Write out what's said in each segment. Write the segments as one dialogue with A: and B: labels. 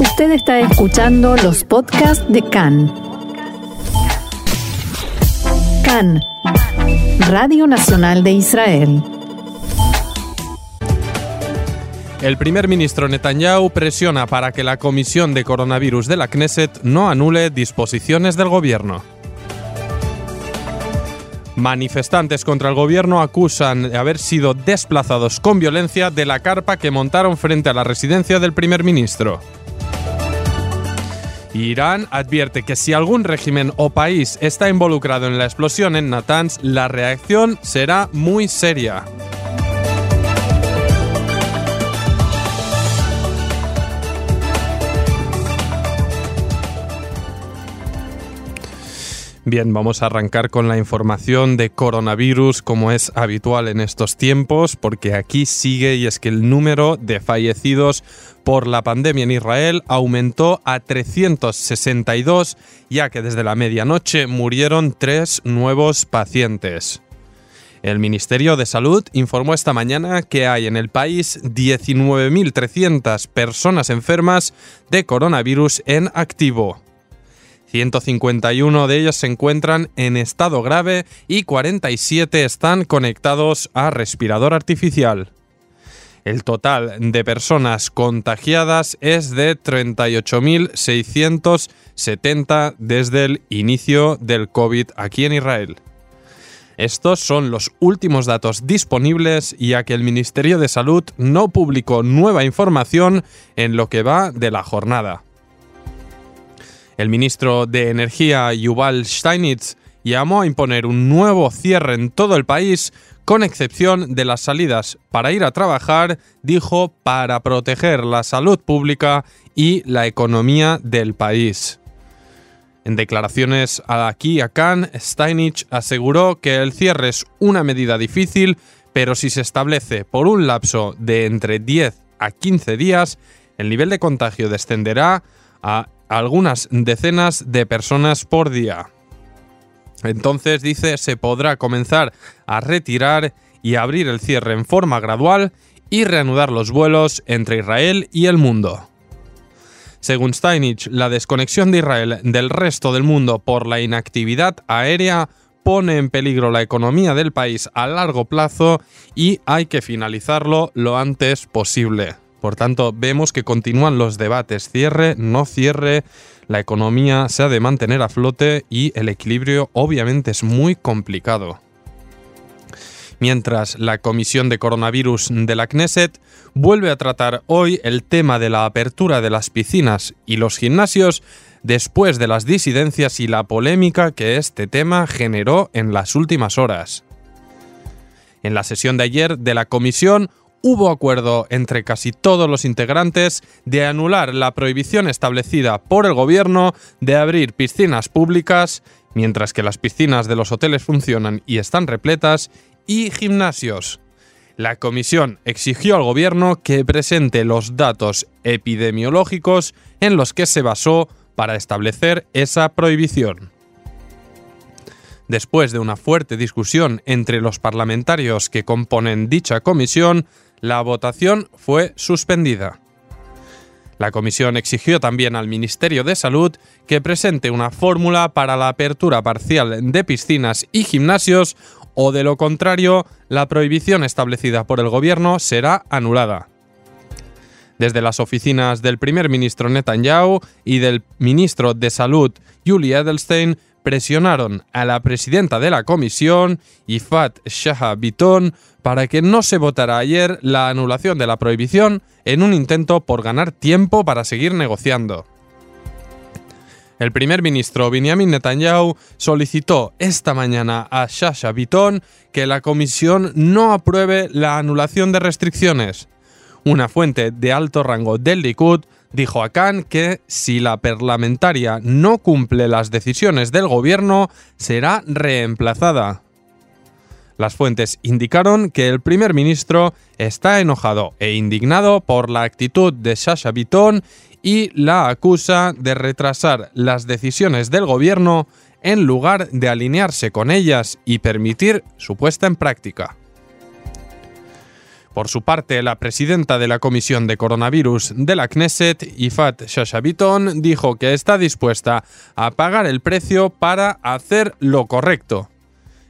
A: Usted está escuchando los podcasts de CAN. CAN, Radio Nacional de Israel.
B: El primer ministro Netanyahu presiona para que la comisión de coronavirus de la Knesset no anule disposiciones del gobierno. Manifestantes contra el gobierno acusan de haber sido desplazados con violencia de la carpa que montaron frente a la residencia del primer ministro. Irán advierte que si algún régimen o país está involucrado en la explosión en Natanz, la reacción será muy seria. Bien, vamos a arrancar con la información de coronavirus como es habitual en estos tiempos, porque aquí sigue y es que el número de fallecidos por la pandemia en Israel aumentó a 362, ya que desde la medianoche murieron tres nuevos pacientes. El Ministerio de Salud informó esta mañana que hay en el país 19.300 personas enfermas de coronavirus en activo. 151 de ellas se encuentran en estado grave y 47 están conectados a respirador artificial. El total de personas contagiadas es de 38.670 desde el inicio del COVID aquí en Israel. Estos son los últimos datos disponibles ya que el Ministerio de Salud no publicó nueva información en lo que va de la jornada. El ministro de Energía Yuval Steinitz llamó a imponer un nuevo cierre en todo el país, con excepción de las salidas para ir a trabajar, dijo, para proteger la salud pública y la economía del país. En declaraciones aquí a Cannes, Steinitz aseguró que el cierre es una medida difícil, pero si se establece por un lapso de entre 10 a 15 días, el nivel de contagio descenderá a algunas decenas de personas por día. Entonces, dice, se podrá comenzar a retirar y abrir el cierre en forma gradual y reanudar los vuelos entre Israel y el mundo. Según Steinich, la desconexión de Israel del resto del mundo por la inactividad aérea pone en peligro la economía del país a largo plazo y hay que finalizarlo lo antes posible. Por tanto, vemos que continúan los debates, cierre, no cierre, la economía se ha de mantener a flote y el equilibrio obviamente es muy complicado. Mientras la Comisión de Coronavirus de la Knesset vuelve a tratar hoy el tema de la apertura de las piscinas y los gimnasios después de las disidencias y la polémica que este tema generó en las últimas horas. En la sesión de ayer de la comisión hubo acuerdo entre casi todos los integrantes de anular la prohibición establecida por el gobierno de abrir piscinas públicas, mientras que las piscinas de los hoteles funcionan y están repletas, y gimnasios. La comisión exigió al gobierno que presente los datos epidemiológicos en los que se basó para establecer esa prohibición. Después de una fuerte discusión entre los parlamentarios que componen dicha comisión, la votación fue suspendida. La comisión exigió también al Ministerio de Salud que presente una fórmula para la apertura parcial de piscinas y gimnasios o de lo contrario, la prohibición establecida por el gobierno será anulada. Desde las oficinas del primer ministro Netanyahu y del ministro de Salud Julie Edelstein presionaron a la presidenta de la comisión, Ifat Shah Biton, para que no se votara ayer la anulación de la prohibición en un intento por ganar tiempo para seguir negociando. El primer ministro Benjamin Netanyahu solicitó esta mañana a Shasha Biton que la comisión no apruebe la anulación de restricciones. Una fuente de alto rango del Likud dijo a Khan que si la parlamentaria no cumple las decisiones del gobierno, será reemplazada. Las fuentes indicaron que el primer ministro está enojado e indignado por la actitud de Sasha Biton y la acusa de retrasar las decisiones del gobierno en lugar de alinearse con ellas y permitir su puesta en práctica. Por su parte, la presidenta de la Comisión de Coronavirus de la Knesset, Ifat Shashabiton, dijo que está dispuesta a pagar el precio para hacer lo correcto.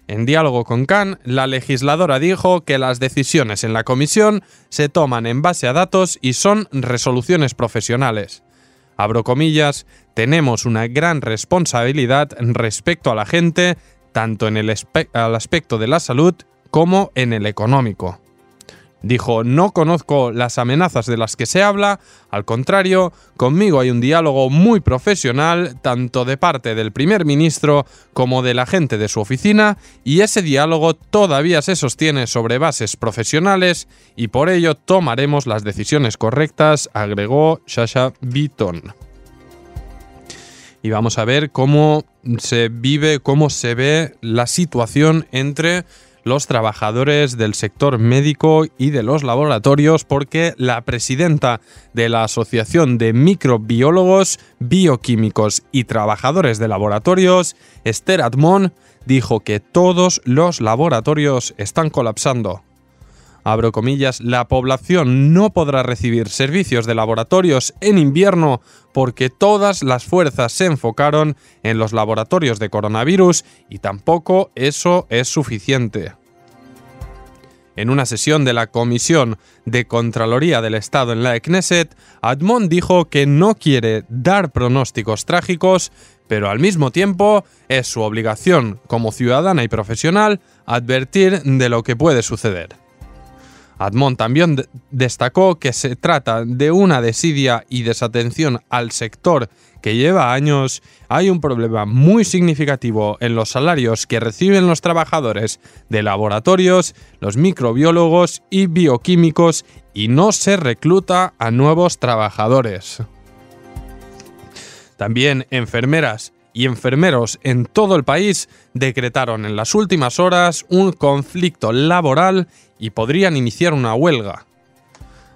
B: En diálogo con Khan, la legisladora dijo que las decisiones en la comisión se toman en base a datos y son resoluciones profesionales. Abro comillas, tenemos una gran responsabilidad respecto a la gente, tanto en el aspecto de la salud como en el económico. Dijo, no conozco las amenazas de las que se habla, al contrario, conmigo hay un diálogo muy profesional, tanto de parte del primer ministro como de la gente de su oficina, y ese diálogo todavía se sostiene sobre bases profesionales y por ello tomaremos las decisiones correctas, agregó Shasha Beaton. Y vamos a ver cómo se vive, cómo se ve la situación entre los trabajadores del sector médico y de los laboratorios porque la presidenta de la Asociación de Microbiólogos, Bioquímicos y Trabajadores de Laboratorios, Esther Admon, dijo que todos los laboratorios están colapsando abro comillas, la población no podrá recibir servicios de laboratorios en invierno porque todas las fuerzas se enfocaron en los laboratorios de coronavirus y tampoco eso es suficiente. En una sesión de la Comisión de Contraloría del Estado en la Knesset, Admon dijo que no quiere dar pronósticos trágicos, pero al mismo tiempo es su obligación como ciudadana y profesional advertir de lo que puede suceder. Admon también destacó que se trata de una desidia y desatención al sector que lleva años, hay un problema muy significativo en los salarios que reciben los trabajadores de laboratorios, los microbiólogos y bioquímicos y no se recluta a nuevos trabajadores. También enfermeras y enfermeros en todo el país decretaron en las últimas horas un conflicto laboral y podrían iniciar una huelga.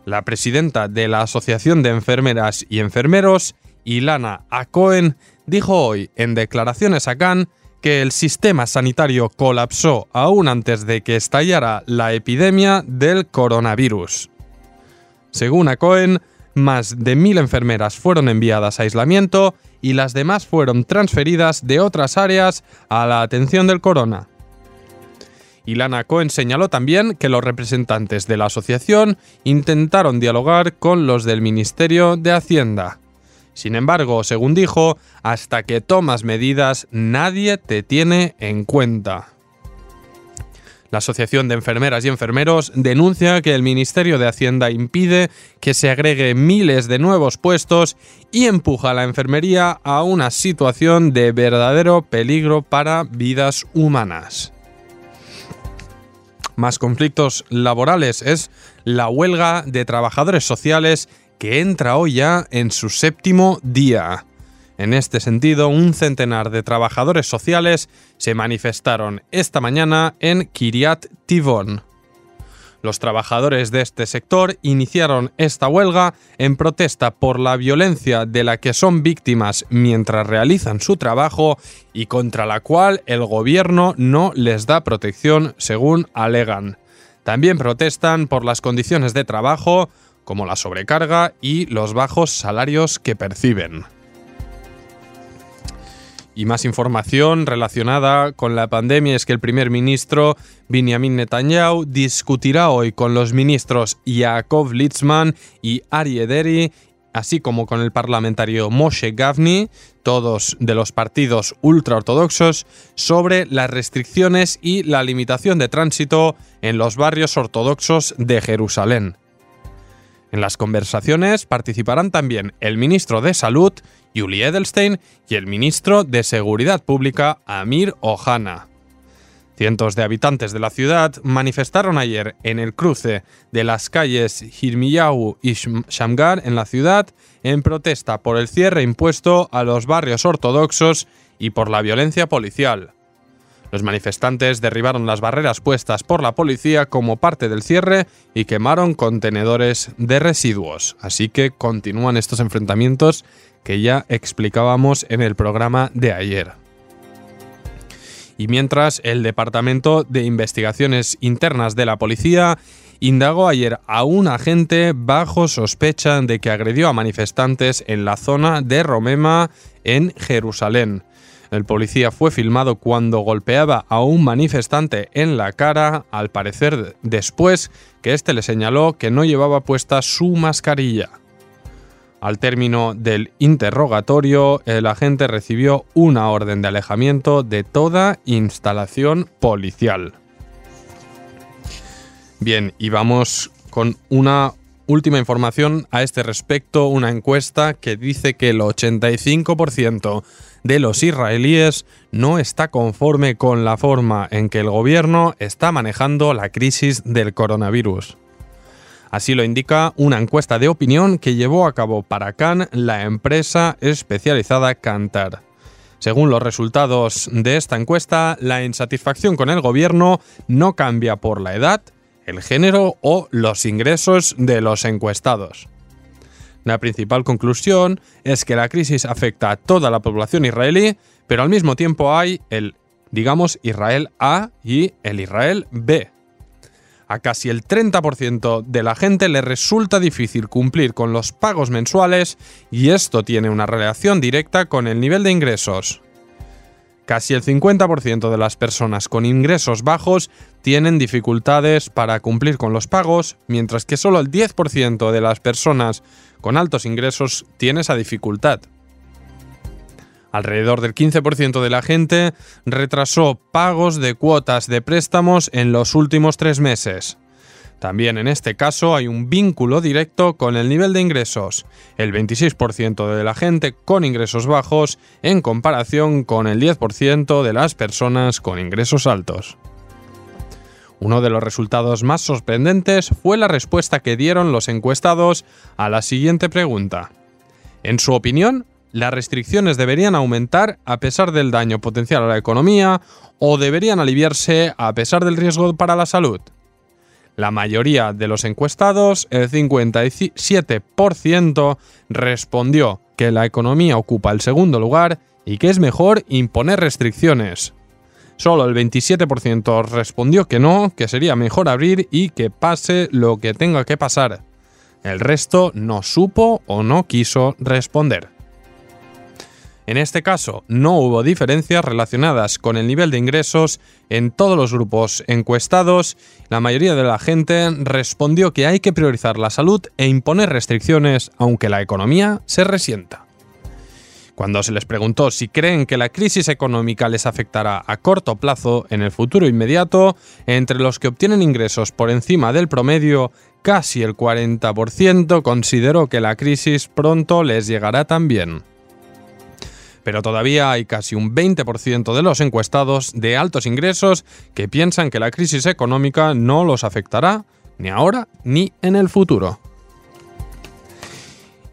B: La presidenta de la Asociación de Enfermeras y Enfermeros, Ilana Acoen, dijo hoy en declaraciones a Cannes que el sistema sanitario colapsó aún antes de que estallara la epidemia del coronavirus. Según Acoen, más de mil enfermeras fueron enviadas a aislamiento y las demás fueron transferidas de otras áreas a la atención del corona. Ilana Cohen señaló también que los representantes de la asociación intentaron dialogar con los del Ministerio de Hacienda. Sin embargo, según dijo, hasta que tomas medidas nadie te tiene en cuenta. La Asociación de Enfermeras y Enfermeros denuncia que el Ministerio de Hacienda impide que se agregue miles de nuevos puestos y empuja a la enfermería a una situación de verdadero peligro para vidas humanas más conflictos laborales es la huelga de trabajadores sociales que entra hoy ya en su séptimo día. En este sentido, un centenar de trabajadores sociales se manifestaron esta mañana en Kiryat Tivon. Los trabajadores de este sector iniciaron esta huelga en protesta por la violencia de la que son víctimas mientras realizan su trabajo y contra la cual el gobierno no les da protección, según alegan. También protestan por las condiciones de trabajo, como la sobrecarga y los bajos salarios que perciben. Y más información relacionada con la pandemia es que el primer ministro Benjamin Netanyahu discutirá hoy con los ministros Yaakov Litzman y Aryeh Deri, así como con el parlamentario Moshe Gavni, todos de los partidos ultraortodoxos, sobre las restricciones y la limitación de tránsito en los barrios ortodoxos de Jerusalén. En las conversaciones participarán también el ministro de Salud Julie Edelstein y el ministro de Seguridad Pública, Amir Ohana. Cientos de habitantes de la ciudad manifestaron ayer en el cruce de las calles Hirmiyahu y Shamgar en la ciudad en protesta por el cierre impuesto a los barrios ortodoxos y por la violencia policial. Los manifestantes derribaron las barreras puestas por la policía como parte del cierre y quemaron contenedores de residuos. Así que continúan estos enfrentamientos que ya explicábamos en el programa de ayer. Y mientras el Departamento de Investigaciones Internas de la Policía indagó ayer a un agente bajo sospecha de que agredió a manifestantes en la zona de Romema, en Jerusalén. El policía fue filmado cuando golpeaba a un manifestante en la cara, al parecer después que éste le señaló que no llevaba puesta su mascarilla. Al término del interrogatorio, el agente recibió una orden de alejamiento de toda instalación policial. Bien, y vamos con una última información a este respecto, una encuesta que dice que el 85% de los israelíes no está conforme con la forma en que el gobierno está manejando la crisis del coronavirus. Así lo indica una encuesta de opinión que llevó a cabo para Cannes la empresa especializada Cantar. Según los resultados de esta encuesta, la insatisfacción con el gobierno no cambia por la edad, el género o los ingresos de los encuestados. La principal conclusión es que la crisis afecta a toda la población israelí, pero al mismo tiempo hay el, digamos, Israel A y el Israel B. A casi el 30% de la gente le resulta difícil cumplir con los pagos mensuales y esto tiene una relación directa con el nivel de ingresos. Casi el 50% de las personas con ingresos bajos tienen dificultades para cumplir con los pagos, mientras que solo el 10% de las personas con altos ingresos tiene esa dificultad. Alrededor del 15% de la gente retrasó pagos de cuotas de préstamos en los últimos tres meses. También en este caso hay un vínculo directo con el nivel de ingresos, el 26% de la gente con ingresos bajos en comparación con el 10% de las personas con ingresos altos. Uno de los resultados más sorprendentes fue la respuesta que dieron los encuestados a la siguiente pregunta. En su opinión, ¿las restricciones deberían aumentar a pesar del daño potencial a la economía o deberían aliviarse a pesar del riesgo para la salud? La mayoría de los encuestados, el 57%, respondió que la economía ocupa el segundo lugar y que es mejor imponer restricciones. Solo el 27% respondió que no, que sería mejor abrir y que pase lo que tenga que pasar. El resto no supo o no quiso responder. En este caso, no hubo diferencias relacionadas con el nivel de ingresos en todos los grupos encuestados. La mayoría de la gente respondió que hay que priorizar la salud e imponer restricciones aunque la economía se resienta. Cuando se les preguntó si creen que la crisis económica les afectará a corto plazo en el futuro inmediato, entre los que obtienen ingresos por encima del promedio, casi el 40% consideró que la crisis pronto les llegará también pero todavía hay casi un 20% de los encuestados de altos ingresos que piensan que la crisis económica no los afectará ni ahora ni en el futuro.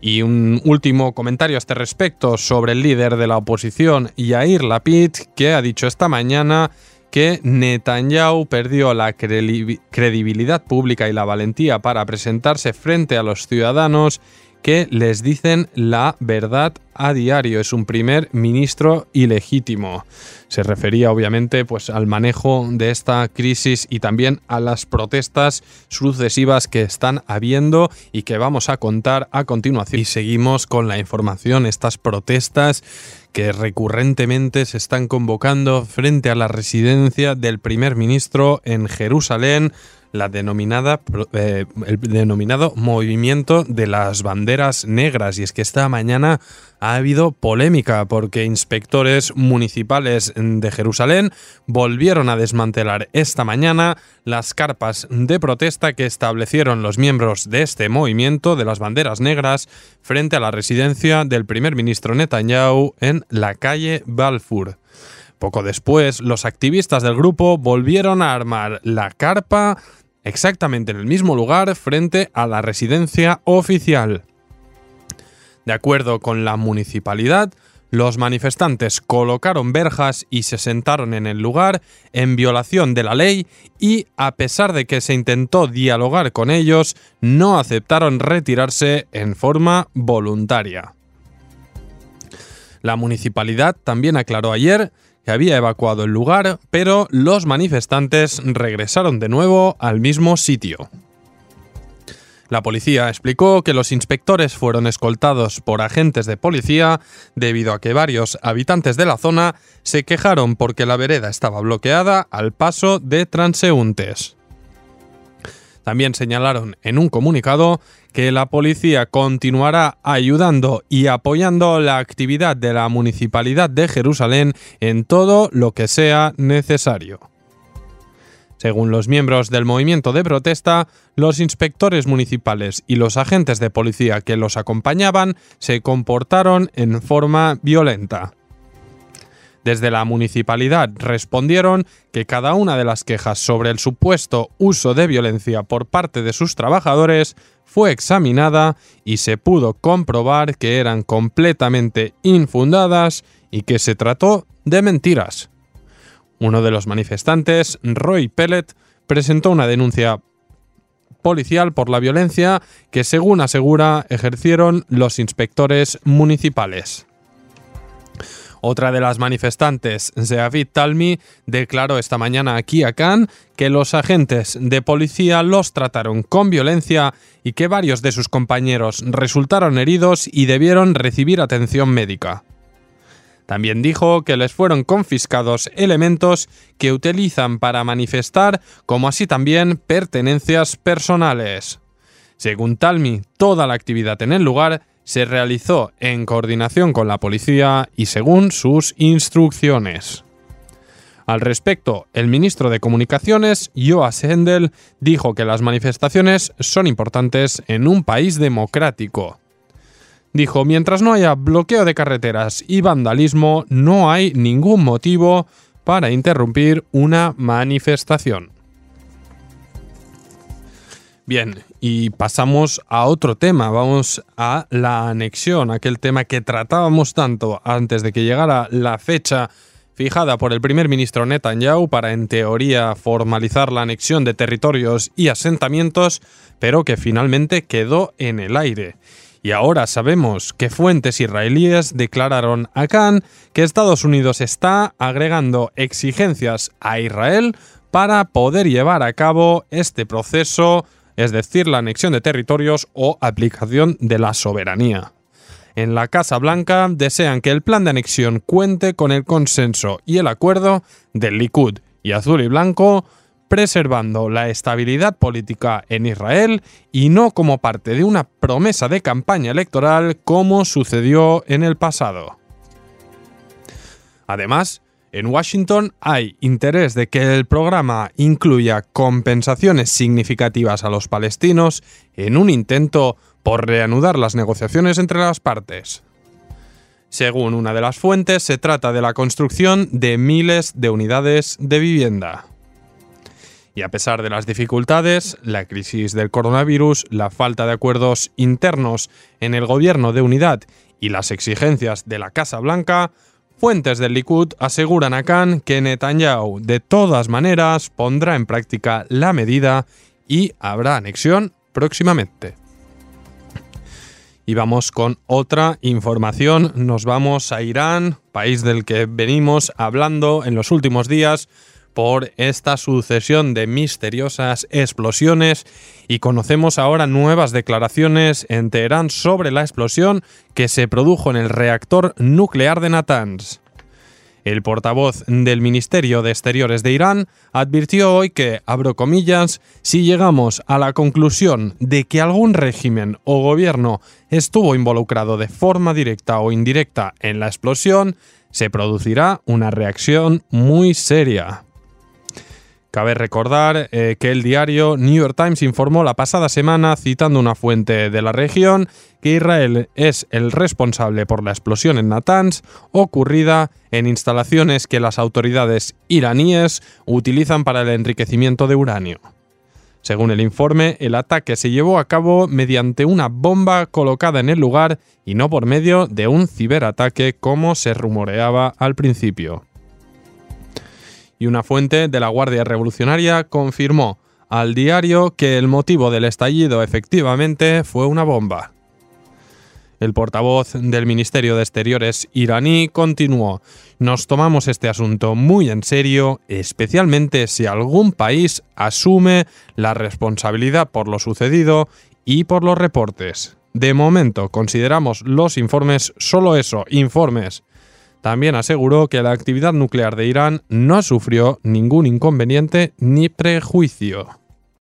B: Y un último comentario a este respecto sobre el líder de la oposición, Yair Lapid, que ha dicho esta mañana que Netanyahu perdió la credibilidad pública y la valentía para presentarse frente a los ciudadanos que les dicen la verdad a diario. Es un primer ministro ilegítimo. Se refería obviamente pues, al manejo de esta crisis y también a las protestas sucesivas que están habiendo y que vamos a contar a continuación. Y seguimos con la información, estas protestas que recurrentemente se están convocando frente a la residencia del primer ministro en Jerusalén la denominada, eh, el denominado movimiento de las banderas negras. Y es que esta mañana ha habido polémica porque inspectores municipales de Jerusalén volvieron a desmantelar esta mañana las carpas de protesta que establecieron los miembros de este movimiento de las banderas negras frente a la residencia del primer ministro Netanyahu en la calle Balfour. Poco después, los activistas del grupo volvieron a armar la carpa exactamente en el mismo lugar frente a la residencia oficial. De acuerdo con la municipalidad, los manifestantes colocaron verjas y se sentaron en el lugar en violación de la ley y, a pesar de que se intentó dialogar con ellos, no aceptaron retirarse en forma voluntaria. La municipalidad también aclaró ayer había evacuado el lugar, pero los manifestantes regresaron de nuevo al mismo sitio. La policía explicó que los inspectores fueron escoltados por agentes de policía debido a que varios habitantes de la zona se quejaron porque la vereda estaba bloqueada al paso de transeúntes. También señalaron en un comunicado que la policía continuará ayudando y apoyando la actividad de la Municipalidad de Jerusalén en todo lo que sea necesario. Según los miembros del movimiento de protesta, los inspectores municipales y los agentes de policía que los acompañaban se comportaron en forma violenta. Desde la municipalidad respondieron que cada una de las quejas sobre el supuesto uso de violencia por parte de sus trabajadores fue examinada y se pudo comprobar que eran completamente infundadas y que se trató de mentiras. Uno de los manifestantes, Roy Pellet, presentó una denuncia policial por la violencia que, según asegura, ejercieron los inspectores municipales. Otra de las manifestantes, Zeavid Talmi, declaró esta mañana aquí a Cannes que los agentes de policía los trataron con violencia y que varios de sus compañeros resultaron heridos y debieron recibir atención médica. También dijo que les fueron confiscados elementos que utilizan para manifestar, como así también pertenencias personales. Según Talmi, toda la actividad en el lugar se realizó en coordinación con la policía y según sus instrucciones. Al respecto, el ministro de Comunicaciones, Joas Hendel, dijo que las manifestaciones son importantes en un país democrático. Dijo, mientras no haya bloqueo de carreteras y vandalismo, no hay ningún motivo para interrumpir una manifestación. Bien, y pasamos a otro tema, vamos a la anexión, aquel tema que tratábamos tanto antes de que llegara la fecha fijada por el primer ministro Netanyahu para en teoría formalizar la anexión de territorios y asentamientos, pero que finalmente quedó en el aire. Y ahora sabemos que fuentes israelíes declararon a Khan que Estados Unidos está agregando exigencias a Israel para poder llevar a cabo este proceso, es decir, la anexión de territorios o aplicación de la soberanía. En la Casa Blanca desean que el plan de anexión cuente con el consenso y el acuerdo del Likud y azul y blanco preservando la estabilidad política en Israel y no como parte de una promesa de campaña electoral como sucedió en el pasado. Además, en Washington hay interés de que el programa incluya compensaciones significativas a los palestinos en un intento por reanudar las negociaciones entre las partes. Según una de las fuentes, se trata de la construcción de miles de unidades de vivienda. Y a pesar de las dificultades, la crisis del coronavirus, la falta de acuerdos internos en el gobierno de unidad y las exigencias de la Casa Blanca, fuentes del Likud aseguran a Khan que Netanyahu de todas maneras pondrá en práctica la medida y habrá anexión próximamente. Y vamos con otra información. Nos vamos a Irán, país del que venimos hablando en los últimos días por esta sucesión de misteriosas explosiones y conocemos ahora nuevas declaraciones en Teherán sobre la explosión que se produjo en el reactor nuclear de Natanz. El portavoz del Ministerio de Exteriores de Irán advirtió hoy que, abro comillas, si llegamos a la conclusión de que algún régimen o gobierno estuvo involucrado de forma directa o indirecta en la explosión, se producirá una reacción muy seria. Cabe recordar eh, que el diario New York Times informó la pasada semana, citando una fuente de la región, que Israel es el responsable por la explosión en Natanz, ocurrida en instalaciones que las autoridades iraníes utilizan para el enriquecimiento de uranio. Según el informe, el ataque se llevó a cabo mediante una bomba colocada en el lugar y no por medio de un ciberataque como se rumoreaba al principio y una fuente de la Guardia Revolucionaria confirmó al diario que el motivo del estallido efectivamente fue una bomba. El portavoz del Ministerio de Exteriores iraní continuó, nos tomamos este asunto muy en serio, especialmente si algún país asume la responsabilidad por lo sucedido y por los reportes. De momento consideramos los informes solo eso, informes. También aseguró que la actividad nuclear de Irán no sufrió ningún inconveniente ni prejuicio.